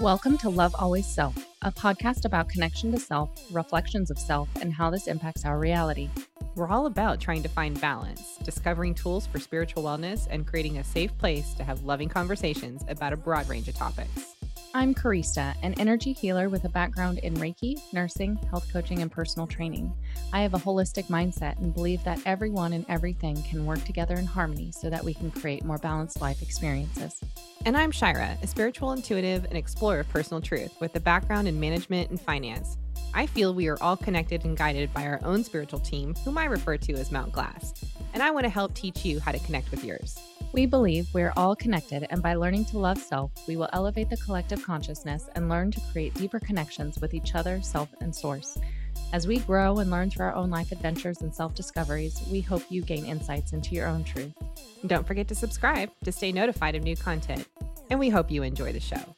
Welcome to Love Always Self, a podcast about connection to self, reflections of self, and how this impacts our reality. We're all about trying to find balance, discovering tools for spiritual wellness, and creating a safe place to have loving conversations about a broad range of topics. I'm Karista, an energy healer with a background in Reiki, nursing, health coaching, and personal training. I have a holistic mindset and believe that everyone and everything can work together in harmony so that we can create more balanced life experiences. And I'm Shira, a spiritual intuitive and explorer of personal truth with a background in management and finance. I feel we are all connected and guided by our own spiritual team, whom I refer to as Mount Glass. And I want to help teach you how to connect with yours. We believe we're all connected, and by learning to love self, we will elevate the collective consciousness and learn to create deeper connections with each other, self, and source. As we grow and learn through our own life adventures and self discoveries, we hope you gain insights into your own truth. Don't forget to subscribe to stay notified of new content. And we hope you enjoy the show.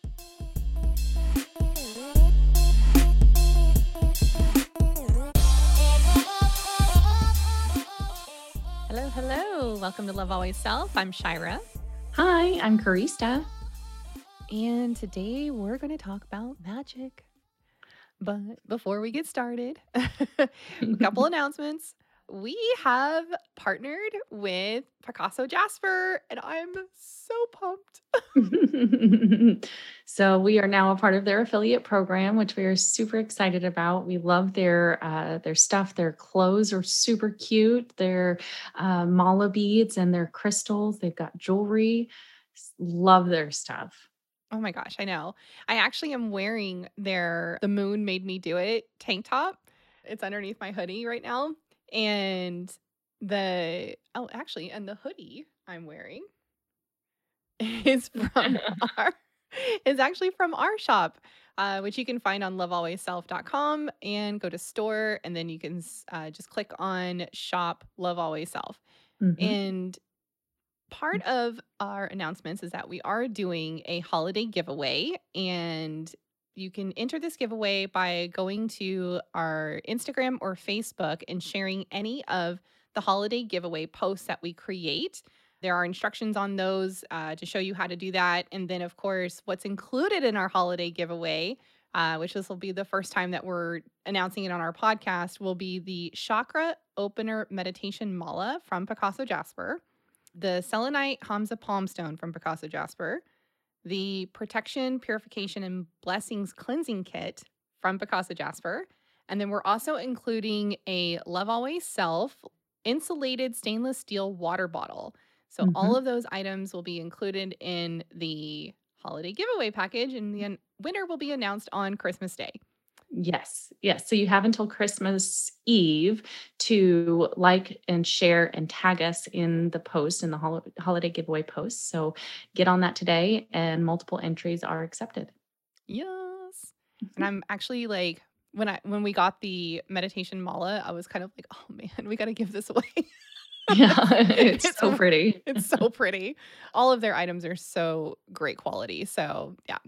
Welcome to Love Always Self. I'm Shira. Hi, I'm Karista. And today we're going to talk about magic. But before we get started, a couple announcements. We have partnered with Picasso Jasper, and I'm so pumped. so we are now a part of their affiliate program, which we are super excited about. We love their uh, their stuff. Their clothes are super cute. Their uh, mala beads and their crystals. They've got jewelry. Love their stuff. Oh my gosh, I know. I actually am wearing their The Moon Made Me Do It tank top. It's underneath my hoodie right now. And the, oh, actually, and the hoodie I'm wearing is from our, is actually from our shop. Uh, which you can find on lovealwaysself.com and go to store and then you can uh, just click on shop love always self mm-hmm. and part of our announcements is that we are doing a holiday giveaway and you can enter this giveaway by going to our Instagram or Facebook and sharing any of the holiday giveaway posts that we create. There are instructions on those uh, to show you how to do that. And then, of course, what's included in our holiday giveaway, uh, which this will be the first time that we're announcing it on our podcast, will be the Chakra Opener Meditation Mala from Picasso Jasper the selenite Hamsa Palmstone from Picasso Jasper, the Protection, Purification, and Blessings Cleansing Kit from Picasso Jasper. And then we're also including a Love Always Self insulated stainless steel water bottle. So mm-hmm. all of those items will be included in the holiday giveaway package, and the winner will be announced on Christmas Day. Yes, yes. So you have until Christmas Eve to like and share and tag us in the post in the hol- holiday giveaway post. So get on that today, and multiple entries are accepted. Yes, and mm-hmm. I'm actually like when I when we got the meditation mala, I was kind of like, oh man, we got to give this away. yeah, it's, it's so pretty. It's so pretty. All of their items are so great quality. So yeah,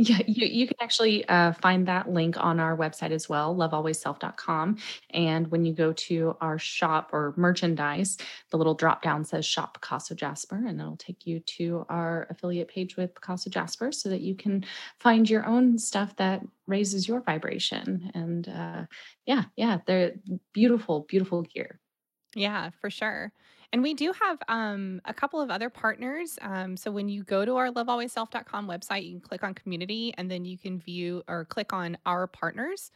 yeah, you, you can actually uh, find that link on our website as well, lovealwaysself.com. And when you go to our shop or merchandise, the little drop down says Shop Picasso Jasper, and it'll take you to our affiliate page with Picasso Jasper so that you can find your own stuff that raises your vibration. And uh, yeah, yeah, they're beautiful, beautiful gear. Yeah, for sure. And we do have um, a couple of other partners. Um, so when you go to our lovealwaysself.com website, you can click on community and then you can view or click on our partners.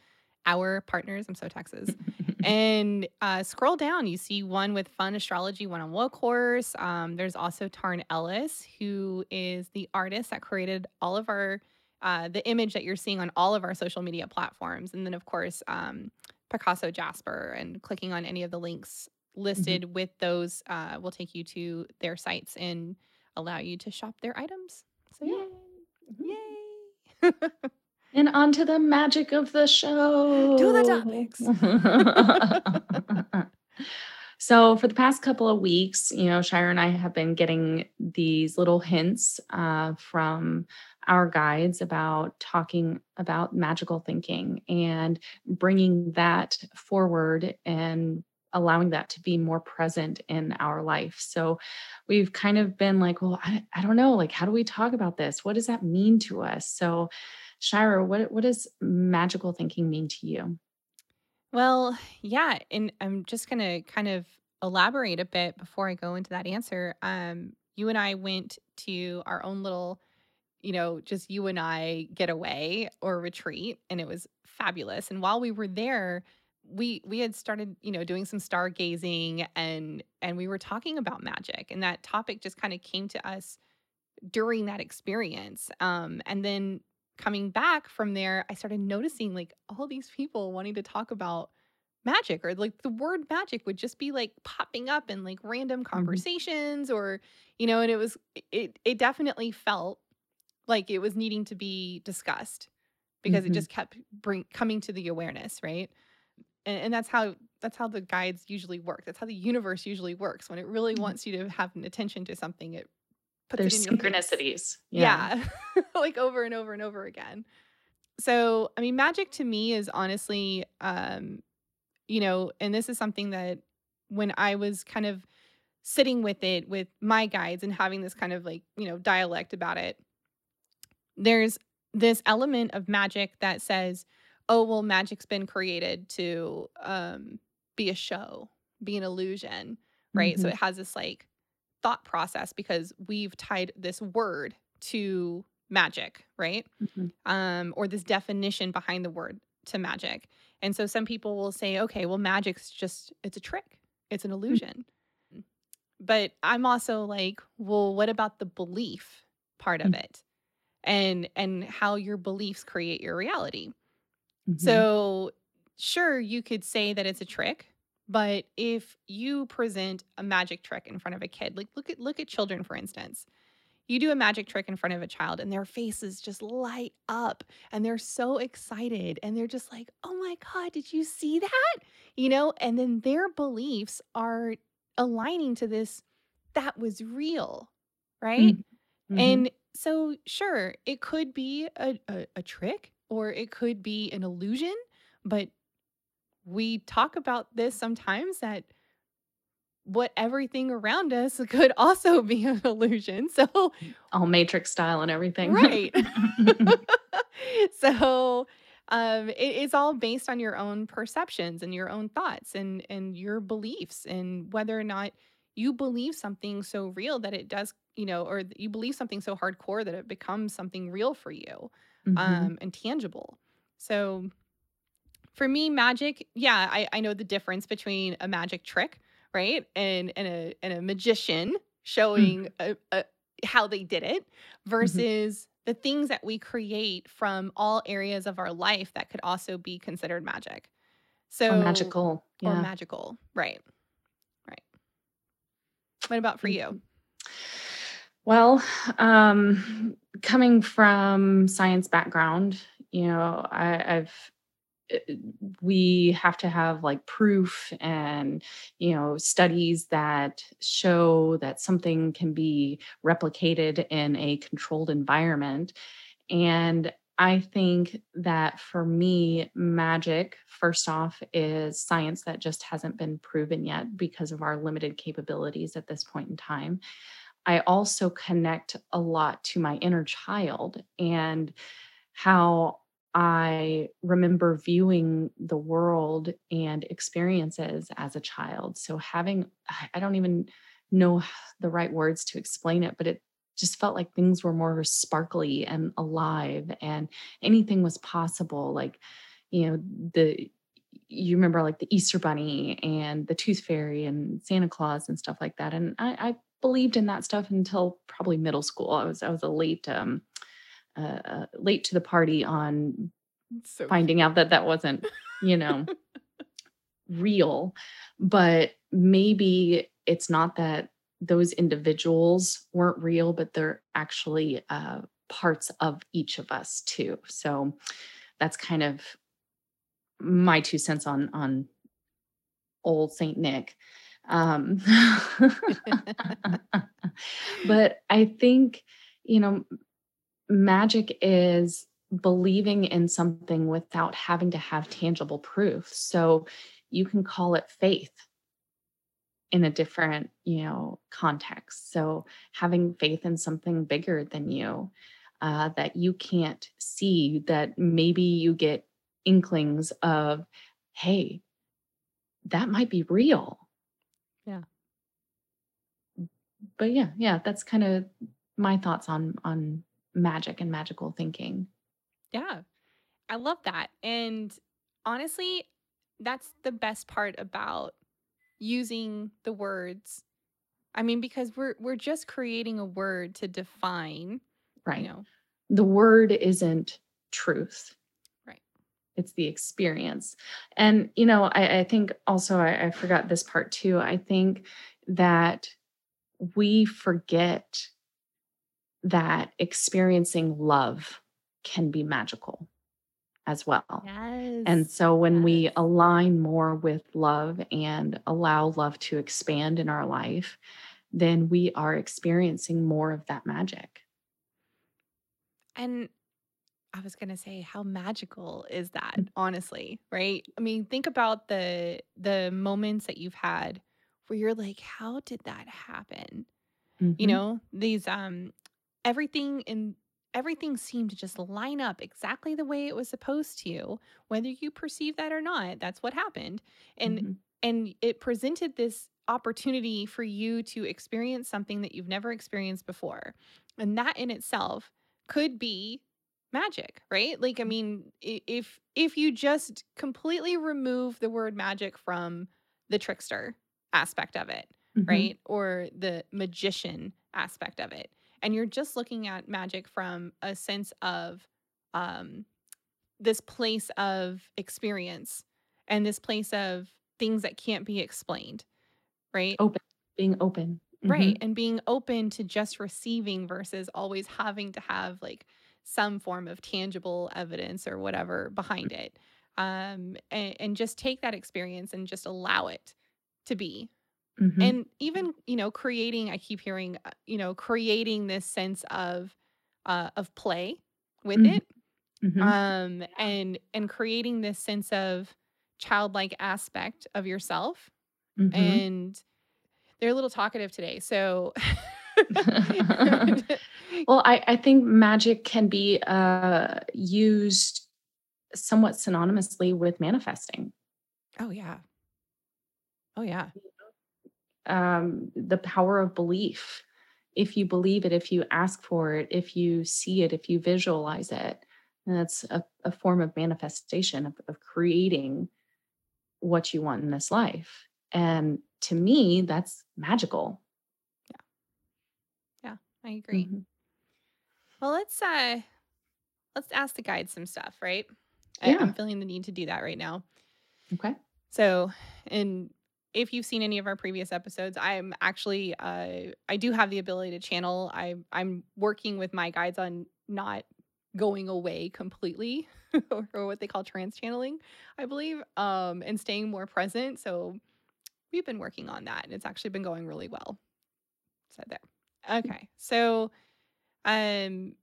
Our partners, I'm so Texas. and uh, scroll down, you see one with Fun Astrology One on One course. Um, there's also Tarn Ellis, who is the artist that created all of our, uh, the image that you're seeing on all of our social media platforms. And then, of course, um, Picasso Jasper and clicking on any of the links. Listed mm-hmm. with those uh, will take you to their sites and allow you to shop their items. So yay! Yay! Mm-hmm. and on to the magic of the show. To the topics. so for the past couple of weeks, you know, Shira and I have been getting these little hints uh, from our guides about talking about magical thinking and bringing that forward and allowing that to be more present in our life. So we've kind of been like, well, I, I don't know, like, how do we talk about this? What does that mean to us? So, Shira, what, what does magical thinking mean to you? Well, yeah. And I'm just going to kind of elaborate a bit before I go into that answer. Um, you and I went to our own little, you know, just you and I getaway or retreat, and it was fabulous. And while we were there, we we had started you know doing some stargazing and and we were talking about magic and that topic just kind of came to us during that experience um and then coming back from there i started noticing like all these people wanting to talk about magic or like the word magic would just be like popping up in like random Mm-hmm. conversations or you know and it was it it definitely felt like it was needing to be discussed because it hmm just kept bring coming to the awareness right and, and that's how that's how the guides usually work. That's how the universe usually works. When it really wants you to have an attention to something it puts it There's in your synchronicities. Yeah. yeah. Like over and over and over again. So i mean magic to me is honestly um you know and this is something that when i was kind of sitting with it with my guides and having this kind of like you know dialect about it there's this element of magic that says, oh, well, magic's been created to um, be a show, be an illusion, right? So hmm it has this like thought process because we've tied this word to magic, right? hmm Um, or this definition behind the word to magic. And so some people will say, okay, well, magic's just, it's a trick, it's an illusion. But I'm also like, well, what about the belief part of it? And and how your beliefs create your reality. Hmm So, sure, you could say that it's a trick, but if you present a magic trick in front of a kid, like look at look at children for instance. You do a magic trick in front of a child and their faces just light up and they're so excited and they're just like, "Oh my god, did you see that?" You know, and then their beliefs are aligning to this that was real, right? hmm And so, sure, it could be a, a, a trick or it could be an illusion, but we talk about this sometimes that what everything around us could also be an illusion. So, All Matrix style and everything. right. so, um, it, it's all based on your own perceptions and your own thoughts and and your beliefs and whether or not you believe something so real that it does, you know, or you believe something so hardcore that it becomes something real for you hmm um, and tangible. So for me, magic, yeah, I, I know the difference between a magic trick, right, and and a and a magician showing a, a, how they did it versus the things that we create from all areas of our life that could also be considered magic. Or So magical. or Yeah. magical, right? Right. What about for you? Mhm. Well, um, coming from science background, you know, I, I've uh, we have to have like proof and you know studies that show that something can be replicated in a controlled environment. And i think that for me magic first off is science that just hasn't been proven yet because of our limited capabilities at this point in time I also connect a lot to my inner child and how I remember viewing the world and experiences as a child. So having, I don't even know the right words to explain it, but it just felt like things were more sparkly and alive and anything was possible. Like, you know, the, you remember like the Easter Bunny and the Tooth Fairy and Santa Claus and stuff like that. And I, I believed in that stuff until probably middle school. I was I was a late um uh, uh, late to the party on so finding out that that wasn't you know real. But maybe it's not that those individuals weren't real, but they're actually uh, parts of each of us too. So that's kind of my two cents on on old Saint Nick. Um, but I think, you know, magic is believing in something without having to have tangible proof. So you can call it faith. in a different, you know, context. So having faith in something bigger than you uh, that you can't see, that maybe you get inklings of, hey, that might be real. Yeah. But yeah, yeah, that's kind of my thoughts on on magic and magical thinking. Yeah. I love that. And honestly, that's the best part about using the words. I mean, because we're we're just creating a word to define, you Right. know. The word isn't truth. It's the experience. And, you know, I, I think also, I, I forgot this part too. I think that we forget that experiencing love can be magical as well. Yes. And so when we align more with love and allow love to expand in our life, then we are experiencing more of that magic. And I was going to say how magical is that, Mm. honestly, right? I mean, think about the the moments that you've had where you're like, how did that happen? You hmm know, these um everything in everything seemed to just line up exactly the way it was supposed to, whether you perceive that or not. That's what happened. And hmm and it presented this opportunity for you to experience something that you've never experienced before. And that in itself could be magic, right? Like I mean, if if you just completely remove the word magic from the trickster aspect of it, hmm right? Or the magician aspect of it. And you're just looking at magic from a sense of um, this place of experience and this place of things that can't be explained, right? Open, being open. hmm Right. And being open to just receiving versus always having to have like some form of tangible evidence or whatever behind it. Um, and, and just take that experience and just allow it to be. Hmm and even you know creating i keep hearing uh, you know creating this sense of uh of play with hmm it hmm um and and creating this sense of childlike aspect of yourself hmm and they're a little talkative today so well, I, I think magic can be uh, used somewhat synonymously with manifesting. oh yeah oh yeah Um, the power of belief. If you believe it, if you ask for it, if you see it, if you visualize it, that's a, a form of manifestation of, of creating what you want in this life. And to me, that's magical. I agree Mhm. well let's uh let's ask the guide some stuff right I, Yeah. i'm feeling the need to do that right now Okay. So, and if you've seen any of our previous episodes, I'm actually uh I do have the ability to channel. I I'm working with my guides on not going away completely or, what they call trance channeling, I believe, um and staying more present. So, we've been working on that and it's actually been going really well. So there. Okay. So, um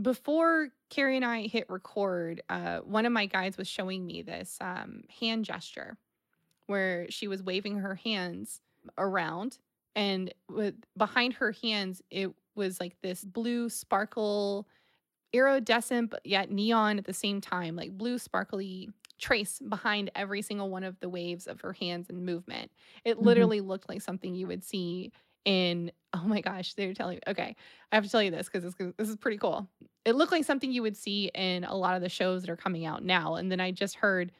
before Carrie and I hit record, uh, one of my guides was showing me this um, hand gesture where she was waving her hands around, and with behind her hands, it was like this blue sparkle, iridescent but yet neon at the same time, like blue sparkly trace behind every single one of the waves of her hands and movement. It hmm literally looked like something you would see in oh my gosh, they're telling me. Okay, I have to tell you this because this, this is pretty cool. It looked like something you would see in a lot of the shows that are coming out now. And then I just heard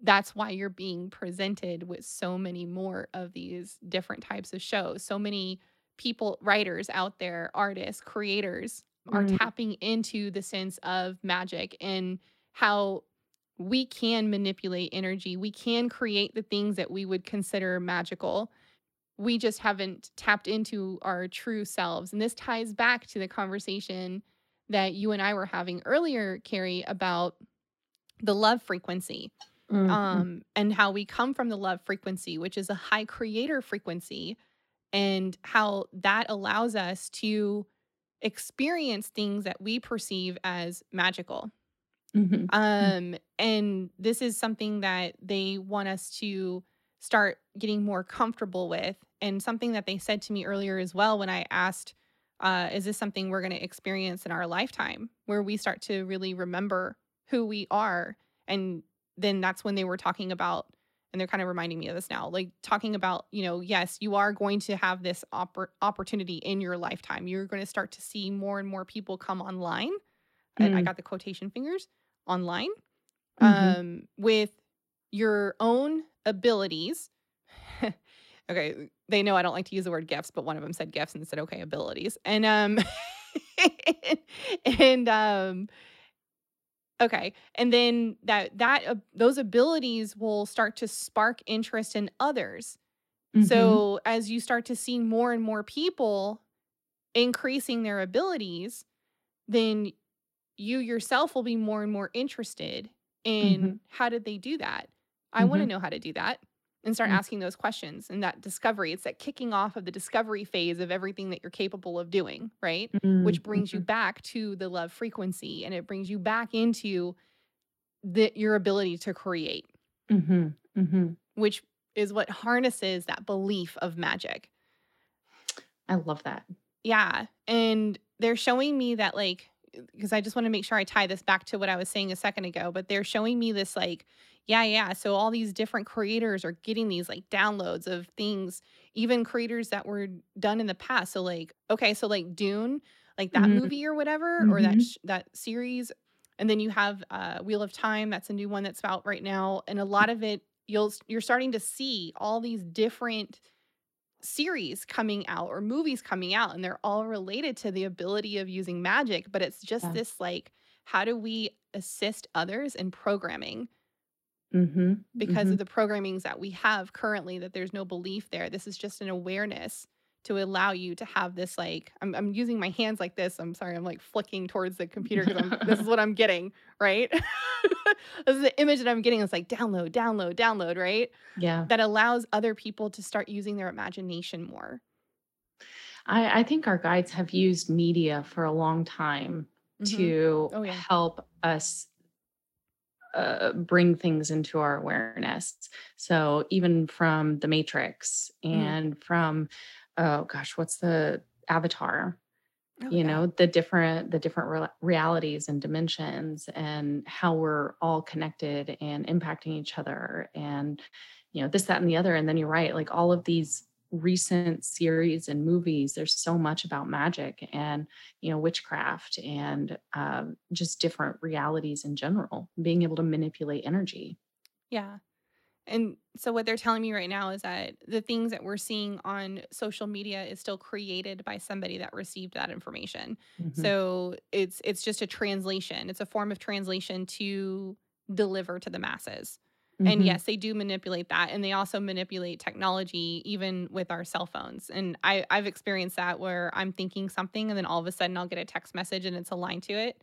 that's why you're being presented with so many more of these different types of shows. So many people, writers out there, artists, creators are Mm, tapping into the sense of magic and how we can manipulate energy. We can create the things that we would consider magical. We just haven't tapped into our true selves. And this ties back to the conversation that you and I were having earlier, Carrie, about the love frequency mm, mm, um, and how we come from the love frequency, which is a high creator frequency, and how that allows us to experience things that we perceive as magical. mhm, mm, Um, and this is something that they want us to start getting more comfortable with. And something that they said to me earlier as well when I asked, uh, is this something we're going to experience in our lifetime where we start to really remember who we are? And then that's when they were talking about, and they're kind of reminding me of this now, like talking about, you know, yes, you are going to have this oppor- opportunity in your lifetime. You're going to start to see more and more people come online. And I Mm. got the quotation fingers online Mhm. um, with your own abilities. Okay, they know I don't like to use the word gifts, but one of them said gifts and said okay abilities, and um, and um, okay, and then that that uh, those abilities will start to spark interest in others. Mhm. So as you start to see more and more people increasing their abilities, then you yourself will be more and more interested in Mhm. how did they do that? I want to know how to do that and start Mm. asking those questions and that discovery. It's that kicking off of the discovery phase of everything that you're capable of doing, right? Mm. Which brings you Mhm. back to the love frequency and it brings you back into the your ability to create, Mhm. Mhm. which is what harnesses that belief of magic. I love that. Yeah, and they're showing me that like because I just want to make sure I tie this back to what I was saying a second ago, but they're showing me this like yeah, yeah, so all these different creators are getting these like downloads of things, even creators that were done in the past. So like okay, so like Dune, like that Mhm. movie or whatever or that Mhm. sh- that series and then you have uh Wheel of Time, that's a new one that's out right now and a lot of it you'll you're starting to see all these different series coming out or movies coming out and they're all related to the ability of using magic but it's just Yeah. this like how do we assist others in programming Mhm. because Mhm. of the programmings that we have currently that there's no belief there this is just an awareness to allow you to have this like I'm, I'm using my hands like this i'm sorry i'm like flicking towards the computer because this is what i'm getting right this is the image that i'm getting it's like download download download right Yeah. that allows other people to start using their imagination more I, I think our guides have used media for a long time Mhm. to Oh, yeah. help us uh, bring things into our awareness. So even from The Matrix Mhm. and from, oh gosh, what's the Avatar? Oh, you yeah. know the different the different re- realities and dimensions and how we're all connected and impacting each other and you know this that and the other and then you're right like all of these recent series and movies there's so much about magic and you know witchcraft and um, just different realities in general being able to manipulate energy Yeah. And so what they're telling me right now is that the things that we're seeing on social media is still created by somebody that received that information. Mhm. So it's it's just a translation. It's a form of translation to deliver to the masses. And Mhm. yes, they do manipulate that and they also manipulate technology even with our cell phones. And I I've experienced that where I'm thinking something and then all of a sudden I'll get a text message and it's aligned to it.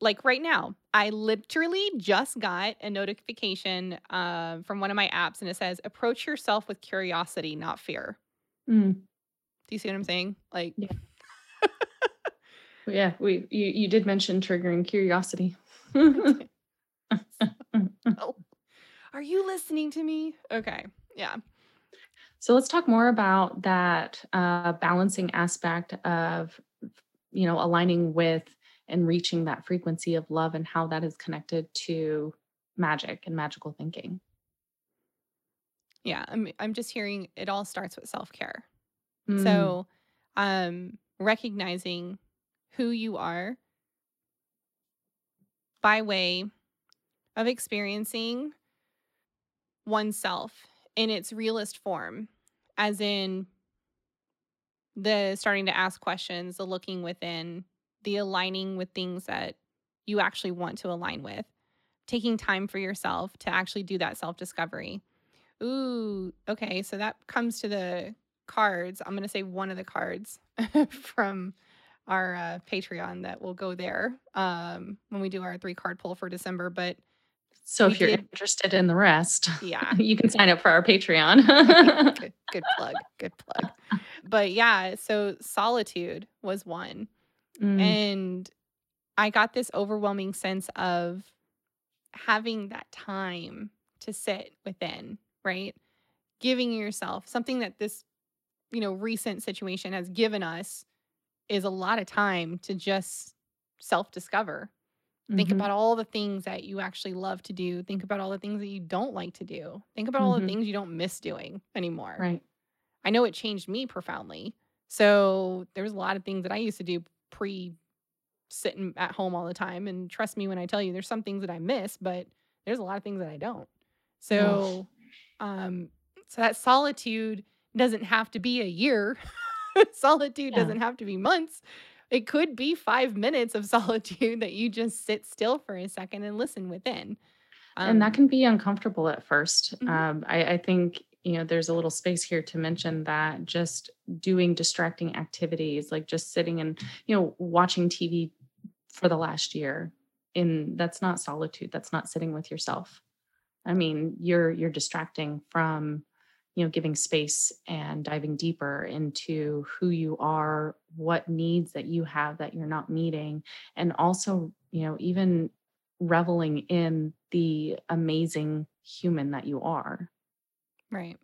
Like right now, I literally just got a notification uh, from one of my apps and it says, approach yourself with curiosity, not fear. Mm. Do you see what I'm saying? Like, Yeah. yeah we you, you did mention triggering curiosity oh, are you listening to me? Okay. Yeah. So let's talk more about that uh, balancing aspect of, you know, aligning with and reaching that frequency of love and how that is connected to magic and magical thinking. Yeah. I'm, I'm just hearing it all starts with self care. Mm, So, um, recognizing who you are by way of experiencing oneself in its realist form, as in the starting to ask questions, the looking within, the aligning with things that you actually want to align with, taking time for yourself to actually do that self discovery. Ooh, okay. So that comes to the cards. I'm going to say one of the cards from our uh, Patreon that will go there um, when we do our three card pull for December. But so if you're interested in the rest, yeah, you can sign up for our Patreon. good, good plug, good plug. But yeah, so solitude was one. Mm, And I got this overwhelming sense of having that time to sit within, right? giving yourself something that this, you know, recent situation has given us is a lot of time to just self discover. Think Mhm. about all the things that you actually love to do. Think about all the things that you don't like to do. Think about all the Mhm. things you don't miss doing anymore. Right. I know it changed me profoundly. So there was a lot of things that I used to do pre sitting at home all the time. And trust me when I tell you, there's some things that I miss, but there's a lot of things that I don't. So, um, so that solitude doesn't have to be a year. solitude Yeah. doesn't have to be months. It could be five minutes of solitude that you just sit still for a second and listen within. And that Um, can be uncomfortable at first. mhm, Um, I, I think, you know, there's a little space here to mention that just doing distracting activities, like just sitting and, you know, watching TV for the last year, in that's not solitude. That's not sitting with yourself. I mean, you're you're distracting from, you know, giving space and diving deeper into who you are, what needs that you have that you're not meeting, and also, you know, even reveling in the amazing human that you are. right.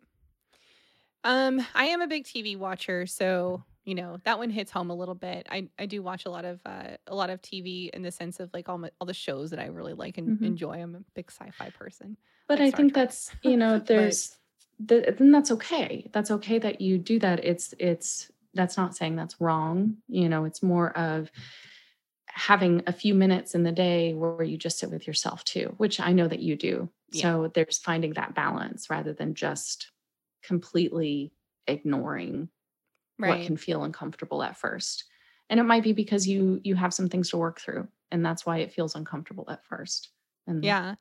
Um, I am a big TV watcher, so you know that one hits home a little bit. I I do watch a lot of uh, a lot of TV in the sense of like all my, all the shows that I really like and Mhm. enjoy. I'm a big sci-fi person, But like I Star think Trek. that's, you know, there's th- then that's okay. That's okay that you do that. It's it's that's not saying that's wrong. You know, it's more of having a few minutes in the day where you just sit with yourself too, which I know that you do. yeah, So there's finding that balance rather than just completely ignoring what can feel uncomfortable at first. And it might be because you you have some things to work through and that's why it feels uncomfortable at first. And Yeah.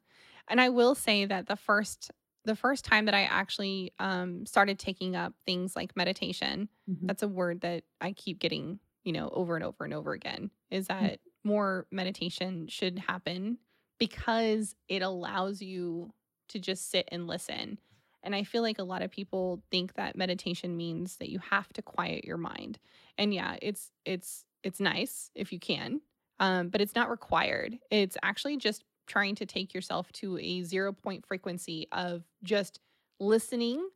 And I will say that the first the first time that I actually um started taking up things like meditation, Mhm. that's a word that I keep getting, you know, over and over and over again, is Mm. that more meditation should happen because it allows you to just sit and listen. And I feel like a lot of people think that meditation means that you have to quiet your mind. And yeah, it's it's it's nice if you can. Um, but it's not required. It's actually just trying to take yourself to a zero point frequency of just listening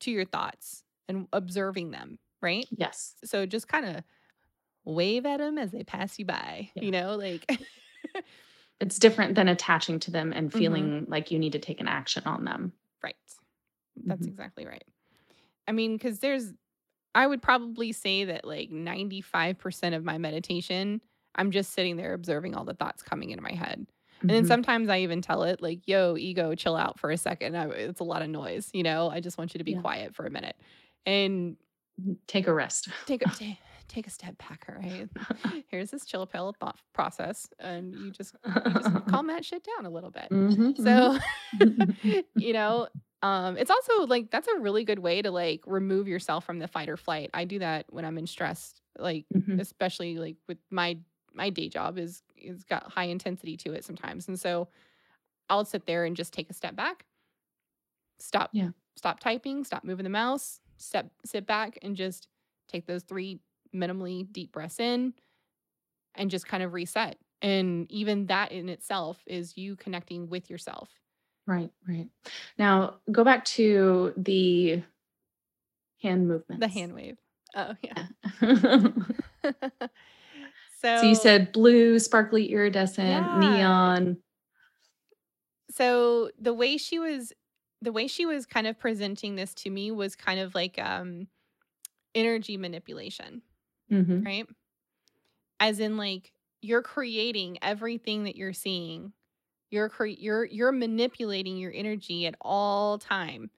to your thoughts and observing them, right? yes. So just kind of wave at them as they pass you by, Yeah. you know, like It's different than attaching to them and hmm feeling like you need to take an action on them. right. That's Mhm. exactly right. I mean, because there's, I would probably say that like 95% of my meditation, I'm just sitting there observing all the thoughts coming into my head. And then Mhm. sometimes I even tell it, like, yo, ego, chill out for a second. I, it's a lot of noise, you know? I just want you to be Yeah. quiet for a minute and Mhm. Take a rest. take a, take a step back, all right? Here's this chill pill thought process. And you just, you just calm that shit down a little bit. Mhm, So, mhm. you know, um, it's also like that's a really good way to like remove yourself from the fight or flight. I do that when I'm in stress, like Mhm. especially like with my my day job is is got high intensity to it sometimes, and so I'll sit there and just take a step back, stop, Yeah. stop typing, stop moving the mouse, step, sit back, and just take those three minimally deep breaths in, and just kind of reset. And even that in itself is you connecting with yourself. Right, right. Now go back to the hand movement. The hand wave. Oh yeah. Yeah. so you said blue, sparkly, iridescent, yeah. neon. So the way she was the way she was kind of presenting this to me was kind of like um energy manipulation, hmm right? As in like you're creating everything that you're seeing. You're cre- you're you're manipulating your energy at all time.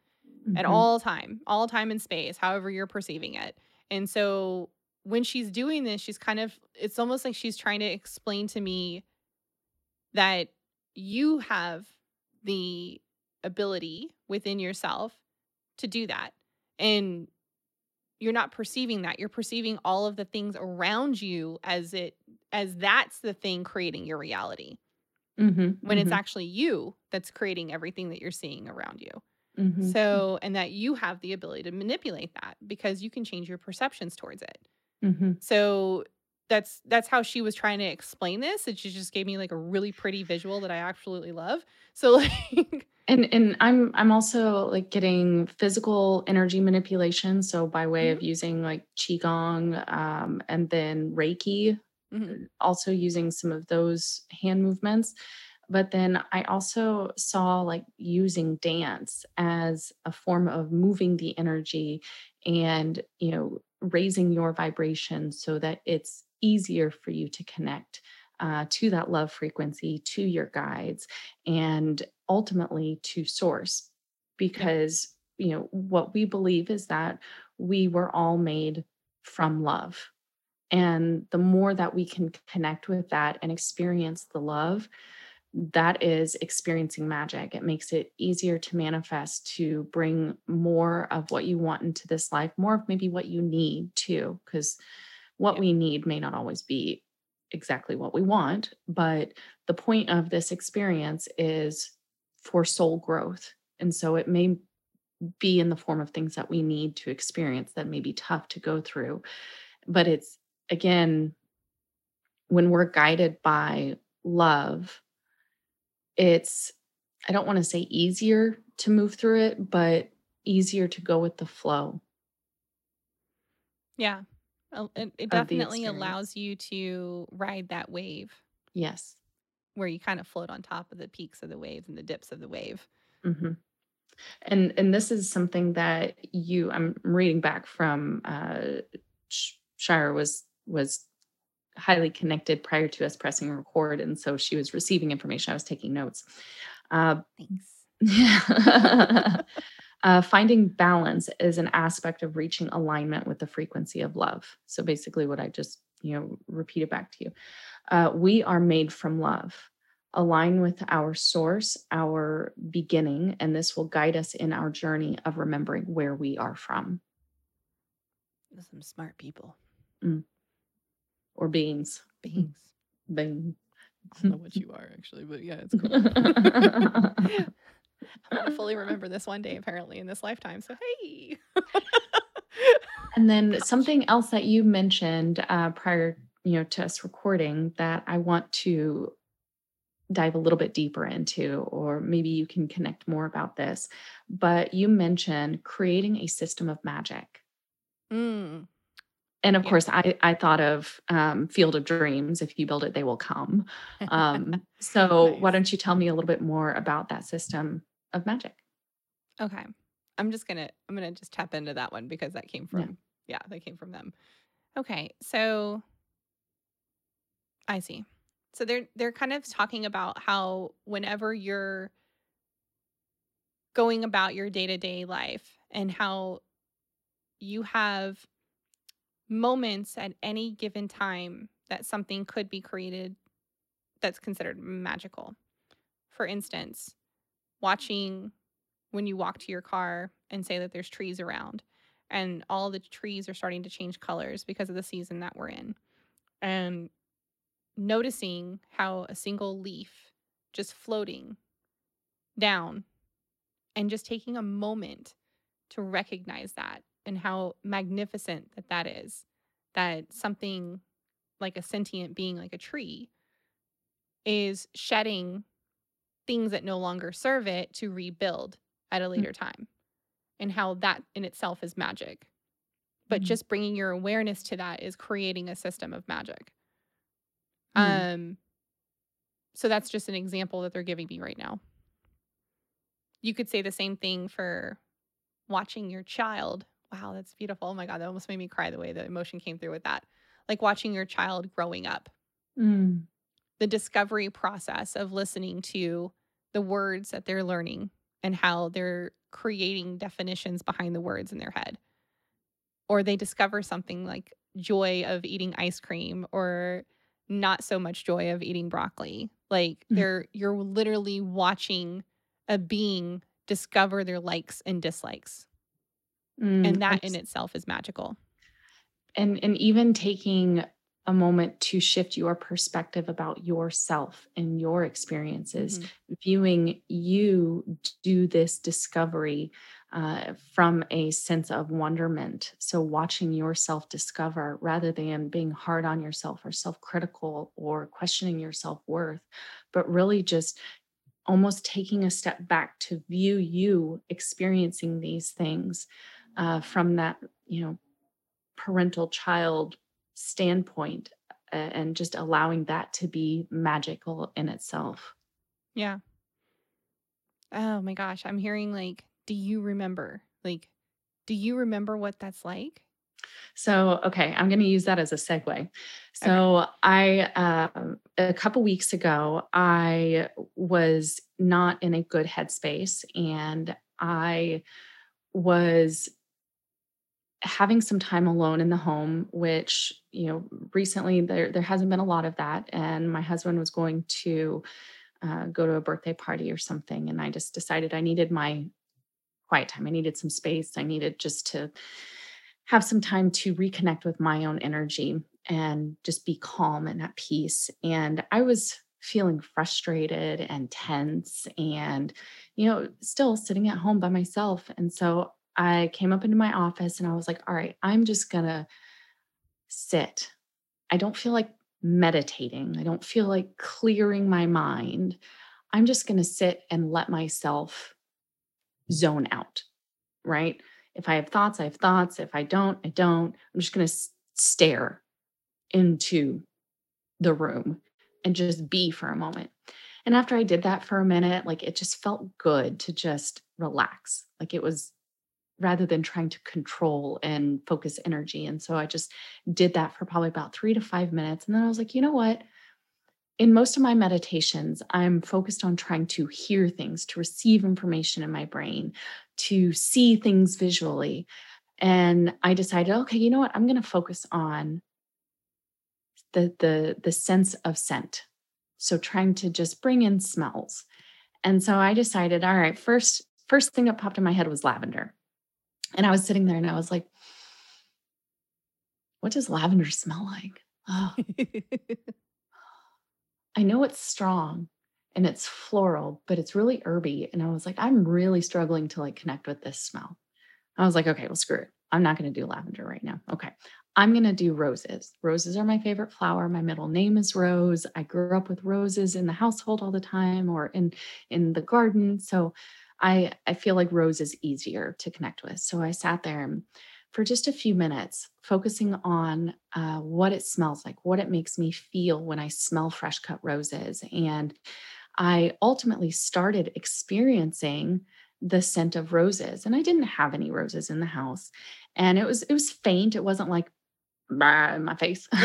At hmm all time, all time and space, however you're perceiving it. And so when she's doing this, she's kind of it's almost like she's trying to explain to me that you have the ability within yourself to do that. And you're not perceiving that. You're perceiving all of the things around you as it as that's the thing creating your reality. hmm When it's hmm actually you that's creating everything that you're seeing around you. hmm So, and that you have the ability to manipulate that because you can change your perceptions towards it. Hmm So, that's that's how she was trying to explain this, and she just gave me, like, a really pretty visual that I absolutely love. So, like And and I'm I'm also, like, getting physical energy manipulation, so by way Mhm. of using, like, qigong, um, and then Reiki, Mhm. also using some of those hand movements. But then I also saw, like, using dance as a form of moving the energy and, you know, raising your vibration so that it's easier for you to connect, uh, to that love frequency, to your guides, and ultimately to source. Because, you know, what we believe is that we were all made from love. And the more that we can connect with that and experience the love, that is experiencing magic. It makes it easier to manifest, to bring more of what you want into this life, more of maybe what you need too, because what Yep. we need may not always be exactly what we want. But the point of this experience is for soul growth. And so it may be in the form of things that we need to experience that may be tough to go through. But it's again, when we're guided by love, it's I don't want to say easier to move through it, but easier to go with the flow Yeah. It it definitely allows you to ride that wave Yes. where you kinda float on top of the peaks of the wave and the dips of the wave. Mhm. And and this is something that you I'm reading back from uh Shira was was highly connected prior to us pressing record and so she was receiving information I was taking notes. Uh Thanks. uh, finding balance is an aspect of reaching alignment with the frequency of love. So basically, what I just you know repeated back to you, uh, we are made from love. Align with our source, our beginning, and this will guide us in our journey of remembering where we are from some smart people. Mm, or beans. Beans. Being. I don't know what you are actually, but yeah, it's cool. I'm gonna fully remember this one day apparently in this lifetime. So hey. And then Gosh. something else that you mentioned uh, prior, you know, to us recording that I want to dive a little bit deeper into, or maybe you can connect more about this. But you mentioned creating a system of magic. Mm, And of yeah. course, I, I thought of um, Field of Dreams. If you build it, they will come. Um, so, why don't you tell me a little bit more about that system of magic? Okay. I'm just gonna I'm gonna just tap into that one because that came Yeah. from yeah, that came from them. Okay. So I see. So they're they're kind of talking about how whenever you're going about your day-to-day life and how you have moments at any given time that something could be created that's considered magical. For instance, watching when you walk to your car and say that there's trees around and all the trees are starting to change colors because of the season that we're in. And noticing how a single leaf just floating down and just taking a moment to recognize that and how magnificent that that is that something like a sentient being like a tree is shedding things that no longer serve it to rebuild at a later time and how that in itself is magic but Mhm. just bringing your awareness to that is creating a system of magic Mm. um so that's just an example that they're giving me right now you could say the same thing for watching your child wow that's beautiful oh my god that almost made me cry the way the emotion came through with that like watching your child growing up Mm. the discovery process of listening to the words that they're learning and how they're creating definitions behind the words in their head. Or they discover something like joy of eating ice cream or not so much joy of eating broccoli. Like Mm. they're you're literally watching a being discover their likes and dislikes. Mm. And that in itself is magical. And and even taking a moment to shift your perspective about yourself and your experiences, Mhm. viewing you do this discovery uh, from a sense of wonderment. So, watching yourself discover rather than being hard on yourself or self critical or questioning your self worth, but really just almost taking a step back to view you experiencing these things uh, from that, you know, parental child standpoint uh, and just allowing that to be magical in itself. Yeah. Oh my gosh. I'm hearing like, do you remember? Like, do you remember what that's like? So, okay, I'm going to use that as a segue. Okay. So, I um, a couple weeks ago, I was not in a good headspace, and I was having some time alone in the home, which you know recently there there hasn't been a lot of that, and my husband was going to uh, go to a birthday party or something, and I just decided I needed my quiet time. I needed some space. I needed just to have some time to reconnect with my own energy and just be calm and at peace. And I was feeling frustrated and tense and, you know, still sitting at home by myself. And so I came up into my office and I was like, all right, I'm just going to sit. I don't feel like meditating. I don't feel like clearing my mind. I'm just going to sit and let myself zone out, right? If I have thoughts, I have thoughts. If I don't, I don't. I'm just going to stare into the room and just be for a moment. And after I did that for a minute, like it just felt good to just relax. Like it was rather than trying to control and focus energy. And so I just did that for probably about three to five minutes. And then I was like, you know what? in most of my meditations, I'm focused on trying to hear things, to receive information in my brain, to see things visually. And I decided, okay, you know what? I'm going to focus on the the the sense of scent. So trying to just bring in smells. And so I decided, all right, first first thing that popped in my head was lavender. And I was sitting there and I was like, what does lavender smell like? Oh, I know it's strong and it's floral, but it's really herby. And I was like, I'm really struggling to like connect with this smell. I was like, okay, well, screw it. I'm not going to do lavender right now. Okay. I'm going to do roses. Roses are my favorite flower. My middle name is Rose. I grew up with roses in the household all the time or in in the garden. So I I feel like rose is easier to connect with. So I sat there for just a few minutes, focusing on uh, what it smells like, what it makes me feel when I smell fresh cut roses. And I ultimately started experiencing the scent of roses. And I didn't have any roses in the house. And it was it was faint. It wasn't like "Bah," in my face. she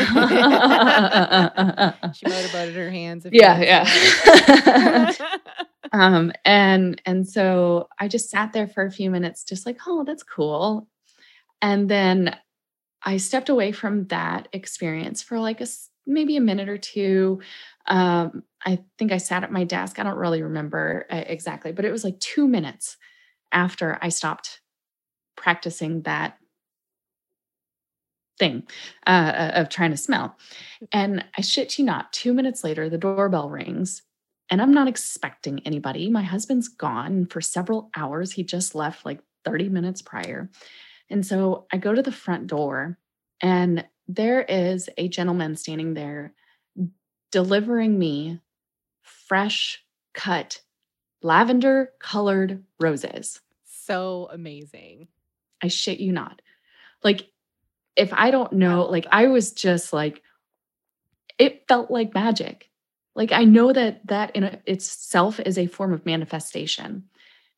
might have butted her hands yeah, yeah. um and and so I just sat there for a few minutes just like, "Oh, that's cool." And then I stepped away from that experience for like a maybe a minute or two. Um, I think I sat at my desk. I don't really remember uh, exactly, but it was like two minutes after I stopped practicing that thing uh, uh, of trying to smell. And I shit you not, two minutes later, the doorbell rings. And I'm not expecting anybody. My husband's gone for several hours. He just left like 30 minutes prior. And so I go to the front door, and there is a gentleman standing there delivering me fresh cut lavender colored roses. so amazing. I shit you not. Like, if I don't know, like, that. I was just like, it felt like magic. Like, I know that that in itself is a form of manifestation.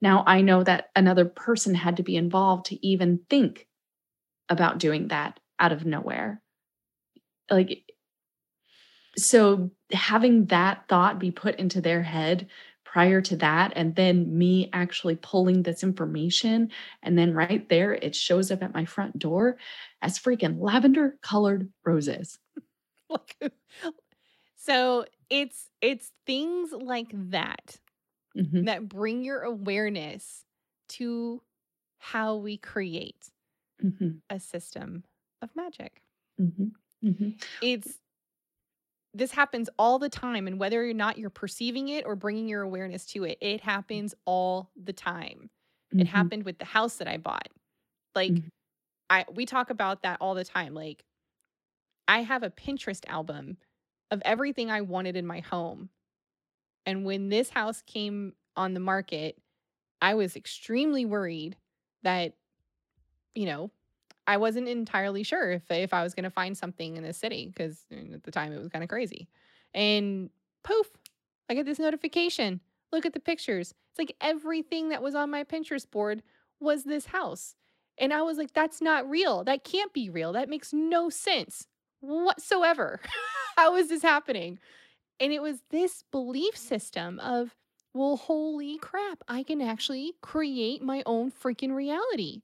Now, I know that another person had to be involved to even think about doing that out of nowhere. Like, so having that thought be put into their head prior to that and then me actually pulling this information and then right there it shows up at my front door as freaking lavender colored roses so it's it's things like that Mhm, that bring your awareness to how we create mhm, a system of magic. mhm. Mm-hmm. It's this happens all the time and whether or not you're perceiving it or bringing your awareness to it it happens all the time mm-hmm. it happened with the house that i bought like mm-hmm. i we talk about that all the time like i have a pinterest album of everything i wanted in my home and when this house came on the market i was extremely worried that you know I wasn't entirely sure if if I was going to find something in the city because at the time it was kind of crazy. And poof, I get this notification. Look at the pictures. It's like everything that was on my Pinterest board was this house. And I was like, that's not real. That can't be real. That makes no sense whatsoever. How is this happening? And it was this belief mm. system of, well, holy crap, I can actually create my own freaking reality.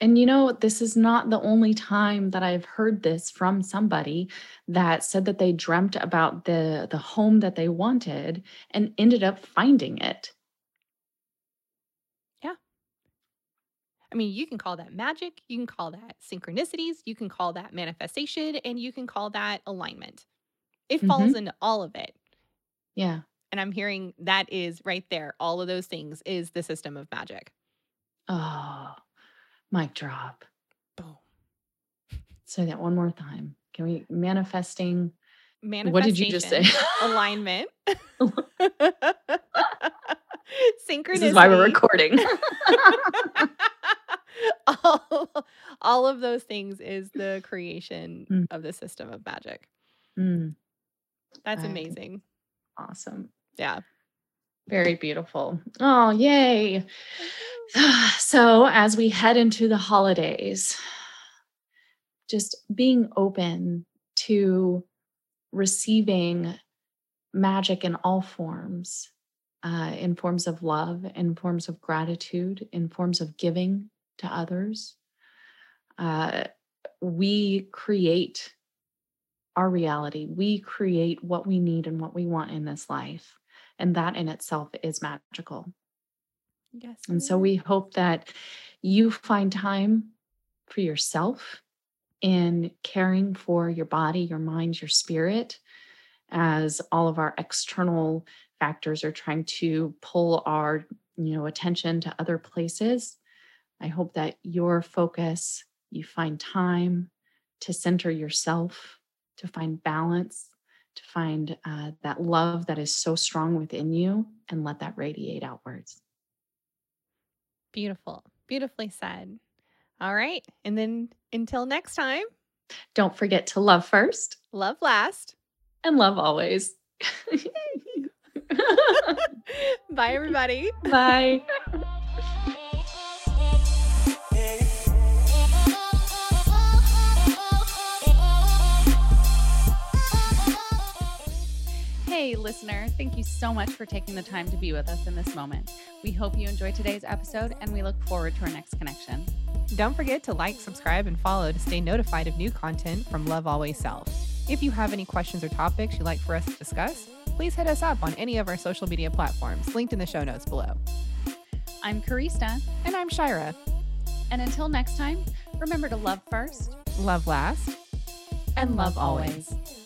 And you know, this is not the only time that I've heard this from somebody that said that they dreamt about the the home that they wanted and ended up finding it. Yeah. I mean, you can call that magic, you can call that synchronicities, you can call that manifestation, and you can call that alignment. It mm-hmm. falls into all of it. Yeah. And I'm hearing that is right there. All of those things is the system of magic. Oh, Mic drop. Boom. Say that one more time. Can we manifesting? What did you just say? Alignment. Synchronicity. This is why we're recording. all, all of those things is the creation mm. of the system of magic. Mm. That's amazing. Awesome. Yeah. Very beautiful. Oh, yay. so, as we head into the holidays, just being open to receiving magic in all forms, uh, in forms of love, in forms of gratitude, in forms of giving to others. Uh, we create our reality. We create what we need and what we want in this life. And that in itself is magical. Yes. And so we hope that you find time for yourself in caring for your body, your mind, your spirit, as all of our external factors are trying to pull our you know attention to other places i hope that your focus you find time to center yourself to find balance to find uh, that love that is so strong within you and let that radiate outwards Beautiful. Beautifully said. All right. And then until next time, don't forget to love first, love last, and love always. Bye, everybody. Bye. Hey, listener, thank you so much for taking the time to be with us in this moment. We hope you enjoyed today's episode and we look forward to our next connection. Don't forget to like, subscribe, and follow to stay notified of new content from Love Always Self. If you have any questions or topics you'd like for us to discuss, please hit us up on any of our social media platforms linked in the show notes below. I'm Karista. And I'm Shira. And until next time, remember to love first, love last, and, and love, love always. always.